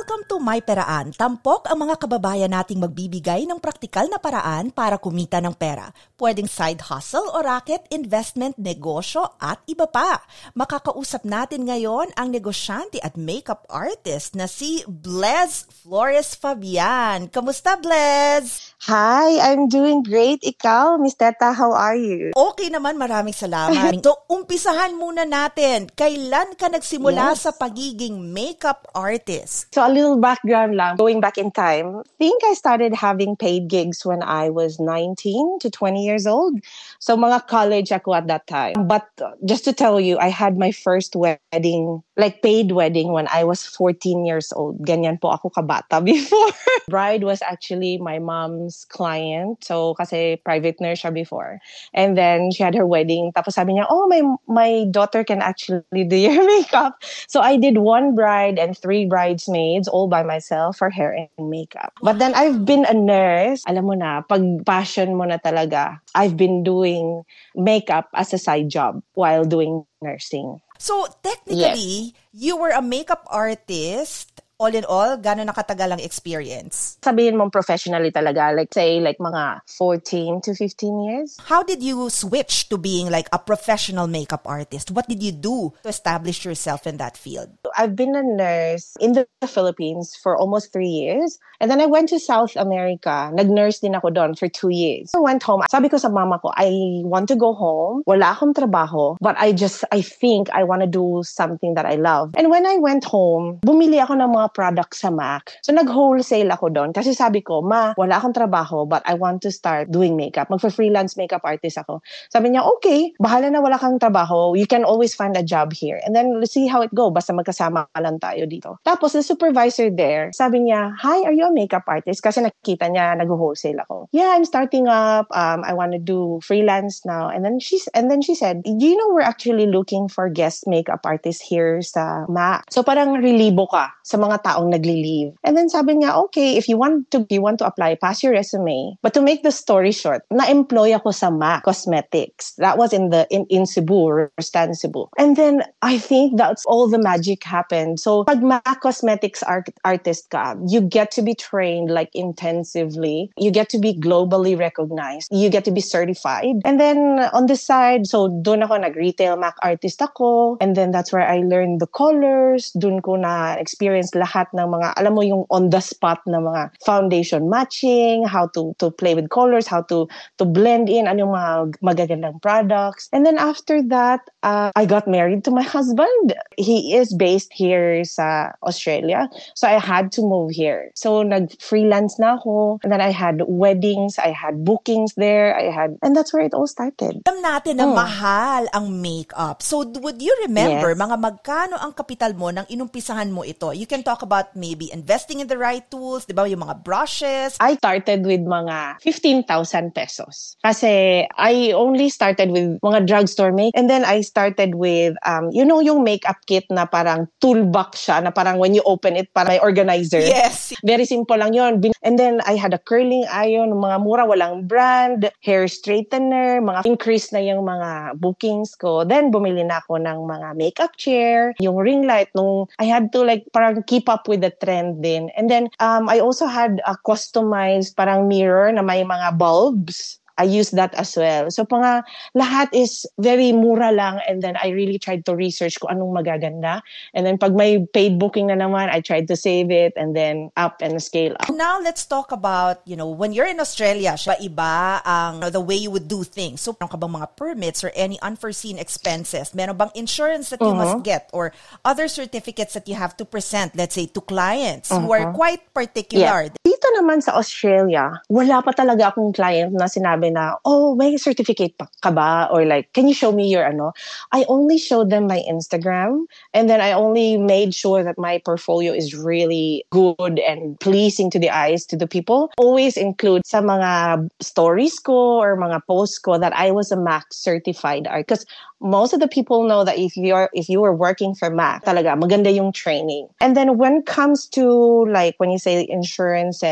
Welcome to My Peraan. Tampok ang mga kababayan nating magbibigay ng praktikal na paraan para kumita ng pera. Pwedeng side hustle o racket, investment, negosyo at iba pa. Makakausap natin ngayon ang negosyante at makeup artist na si Blez Flores Fabian. Kamusta, Blez? Hi, I'm doing great. Ikaw, Miss Teta, how are you? Okay naman, maraming salamat. so, umpisahan muna natin. Kailan ka nagsimula Yes. sa pagiging makeup artist? So a little background lang, going back in time, I think I started having paid gigs when I was 19 to 20 years old. So mga college ako at that time. But just to tell you, I had my first wedding, like paid wedding when I was 14 years old. Ganyan po ako kabata before. Bride was actually my mom's client. So kasi private nurse siya before. And then she had her wedding. Tapos sabi niya, oh, my, my daughter can actually do your makeup. So I did one bride and three bridesmaids all by myself for hair and makeup. But then I've been a nurse. Alam mo na, pag passion mo na talaga, I've been doing makeup as a side job while doing nursing. So, technically, you were a makeup artist. All in all, gano'n nakatagal ang experience? Sabihin mong professionally talaga, like say like mga 14 to 15 years. How did you switch to being like a professional makeup artist? What did you do to establish yourself in that field? I've been a nurse in the Philippines for almost three years. And then I went to South America. Nag-nurse din ako doon for two years. I went home. Sabi ko sa mama ko, I want to go home. Wala akong trabaho. But I just, I think I want to do something that I love. And when I went home, bumili ako ng mga products sa MAC. So nag-wholesale ako doon. Kasi sabi ko, ma, wala akong trabaho but I want to start doing makeup. Magpa-freelance makeup artist ako. Sabi niya, okay, bahala na wala kang trabaho. You can always find a job here. And then let's see how it go. Basta magkasama lang tayo dito. Tapos the supervisor there, sabi niya, hi, are you a makeup artist? Kasi nakita niya, nag-wholesale ako. Yeah, I'm starting up. Um, I want to do freelance now. And then she, and then she said, do you know we're actually looking for guest makeup artists here sa MAC? So parang relibo ka sa mga taong nagli-leave. And then sabi niya, okay, if you want to, you want to apply, pass your resume. But to make the story short, na-employ ako sa MAC Cosmetics. That was in the in, in Cebu, Stan Cebu. And then I think that's all the magic happened. So pag MAC Cosmetics art, artist ka, you get to be trained like intensively. You get to be globally recognized. You get to be certified. And then on the side, so doon ako nag-retail MAC artist ako. And then that's where I learned the colors. Doon ko na experience lahat ng mga, alam mo yung on the spot na mga foundation matching, how to to play with colors, how to to blend in ano yung mga magagandang products. And then after that, uh, I got married to my husband. He is based here sa Australia. So I had to move here. So nag-freelance na ako. And then I had weddings, I had bookings there, I had, and that's where it all started. Alam natin na Oh. mahal ang makeup. So, would you remember Yes. mga magkano ang kapital mo nang inumpisahan mo ito? You can talk about maybe investing in the right tools, di ba, yung mga brushes. I started with mga 15,000 pesos. Kasi I only started with mga drugstore make. And then I started with, um, you know, yung makeup kit na parang toolbox siya, na parang when you open it, parang may organizer. Yes. Very simple lang. Bin- And then I had a curling iron, mga mura, walang brand, hair straightener, mga increase na yung mga bookings ko. Then bumili na ako ng mga makeup chair, yung ring light, nung I had to like parang keep up with the trend din. And then um, I also had a customized parang mirror na may mga bulbs. I used that as well. So mga lahat is very mura lang and then I really tried to research kung anong magaganda. And then pag may paid booking na naman, I tried to save it and then up and scale up. Now, let's talk about, you know, when you're in Australia, siya iba ang the way you would do things. So, meron ka bang mga permits or any unforeseen expenses? Meron bang insurance that you must get or other certificates that you have to present, let's say, to clients who are quite particular? Dito naman sa Australia, wala pa talaga akong client na sinabi na, oh, may certificate pa ka ba? Or like, can you show me your ano? I only showed them my Instagram and then I only made sure that my portfolio is really good and pleasing to the eyes to the people. Always include sa mga stories ko or mga posts ko that I was a MAC certified art. Because most of the people know that if you're if you were working for Mac, talaga maganda yung training. And then when it comes to like when you say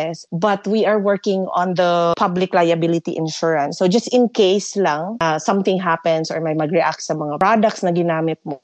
insurances, but we are working on the public liability insurance. So just in case lang uh, something happens or may mag-react sa mga products na ginamit mo,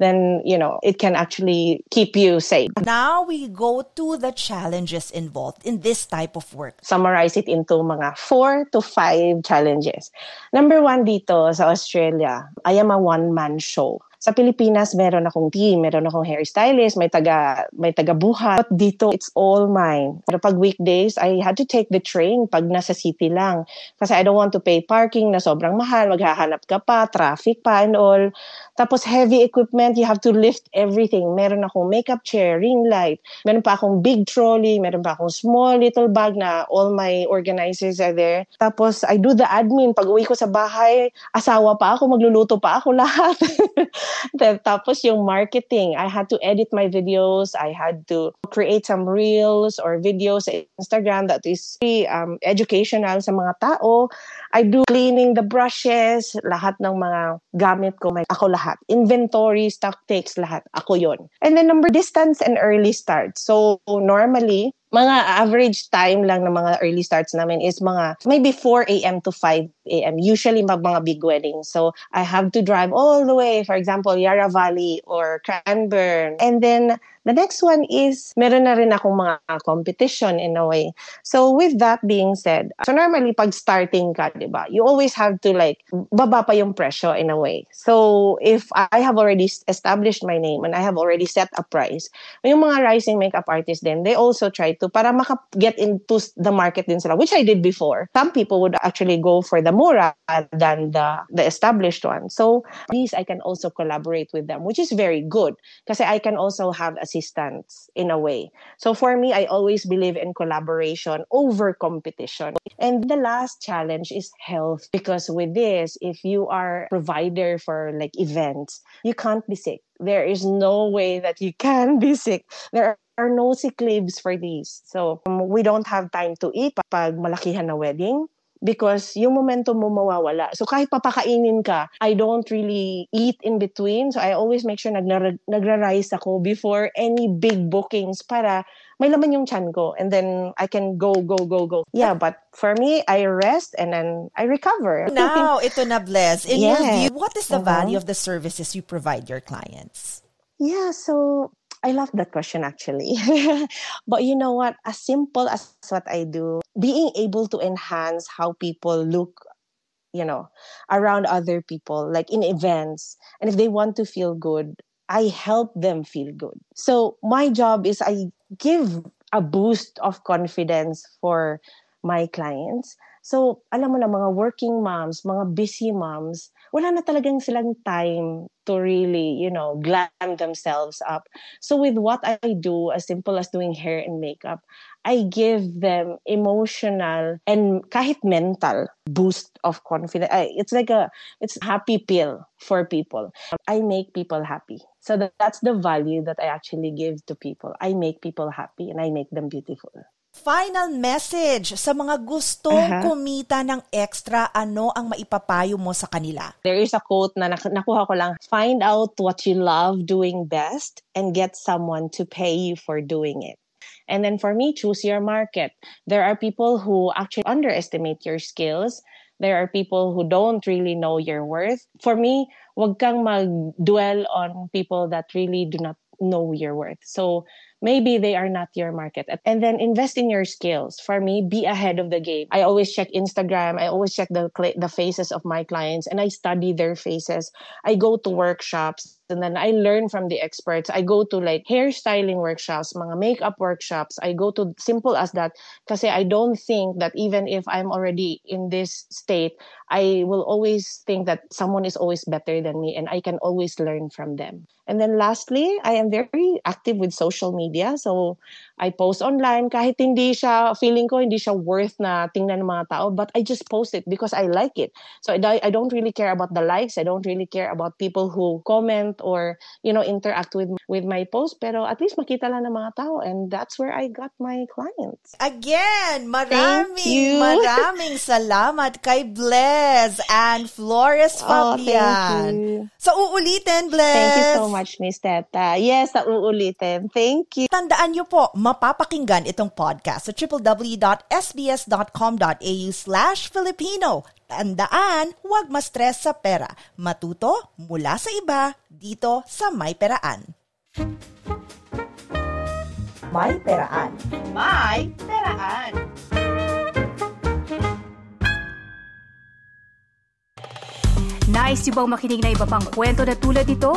then you know it can actually keep you safe. Now we go to the challenges involved in this type of work. Summarize it into mga four to five challenges. Number one dito sa Australia, I am a one-man show. Sa Pilipinas, meron akong team, meron akong hairstylist, may taga, may taga buhat. But dito, it's all mine. Pero pag weekdays, I had to take the train pag nasa city lang. Kasi I don't want to pay parking na sobrang mahal, maghahanap ka pa, traffic pa and all. Tapos heavy equipment, you have to lift everything. Meron akong makeup chair, ring light, meron pa akong big trolley, meron pa akong small little bag na all my organizers are there. Tapos I do the admin. Pag uwi ko sa bahay, asawa pa ako, magluluto pa ako lahat. Tapos yung marketing, I had to edit my videos. I had to create some reels or videos sa Instagram that is um, educational sa mga tao. I do cleaning the brushes, lahat ng mga gamit ko, may ako lahat. Inventory, stock takes, lahat. Ako yon. And then number distance and early start. So normally, mga average time lang ng mga early starts namin is mga maybe 4 a.m. to 5 a.m. Usually mag mga big weddings. So I have to drive all the way, for example, Yarra Valley or Cranbourne. And then the next one is meron na rin akong mga competition in a way. So with that being said, so normally pag starting ka, 'di ba? You always have to like baba pa yung presyo in a way. So if I have already established my name and I have already set a price, yung mga rising makeup artists then they also try to para maka-get into the market din sila, which I did before. Some people would actually go for the mura than the, the established one. So, these I can also collaborate with them, which is very good kasi I can also have assistants in a way. So, for me, I always believe in collaboration over competition. And the last challenge is health because with this, if you are provider for like events, you can't be sick. There is no way that you can be sick. There are no sick leaves for these. So, um, we don't have time to eat pag malakihan na wedding because yung momentum mo mawawala. So kahit papakainin ka, I don't really eat in between. So I always make sure nagra- nagra-rice ako before any big bookings para may laman yung chan ko and then I can go, go, go, go. Yeah, but for me, I rest and then I recover. Now, ito na, Bless. In yeah. your view, what is the uh-huh. value of the services you provide your clients? Yeah, so I love that question actually. but you know what? As simple as what I do, being able to enhance how people look, you know, around other people, like in events, and if they want to feel good, I help them feel good. So my job is I give a boost of confidence for my clients. So, alam mo na, mga working moms, mga busy moms, wala na talagang silang time to really, you know, glam themselves up. So with what I do, as simple as doing hair and makeup, I give them emotional and kahit mental boost of confidence. It's like a, it's happy pill for people. I make people happy. So that's the value that I actually give to people. I make people happy and I make them beautiful. Final message sa mga gustong uh-huh. kumita ng extra, ano ang maipapayo mo sa kanila? There is a quote na nakuha ko lang, find out what you love doing best and get someone to pay you for doing it. And then for me, choose your market. There are people who actually underestimate your skills. There are people who don't really know your worth. For me, wag kang mag-dwell on people that really do not know your worth. So maybe they are not your market. And then invest in your skills. For me, be ahead of the game. I always check Instagram. I always check the the faces of my clients and I study their faces. I go to workshops. And then I learn from the experts. I go to like hairstyling workshops, mga makeup workshops. I go to simple as that because I don't think that even if I'm already in this state, I will always think that someone is always better than me and I can always learn from them. And then lastly, I am very active with social media. So I post online kahit hindi siya, feeling ko hindi siya worth na tingnan ng mga tao, but I just post it because I like it. So I, I don't really care about the likes. I don't really care about people who comment or, you know, interact with with my post. Pero at least makita lang ng mga tao and that's where I got my clients. Again, maraming, maraming salamat kay Bless and Flores Fabian. Oh, so uulitin, Bless. Thank you so much, Miss Teta. Yes, na uulitin. Thank you. Tandaan niyo po, mapapakinggan itong podcast sa www.sbs.com.au slash Filipino. Tandaan, huwag ma-stress sa pera. Matuto mula sa iba dito sa May Peraan. May Peraan. May Peraan. Nice yung bang makinig na iba pang kwento na tulad ito?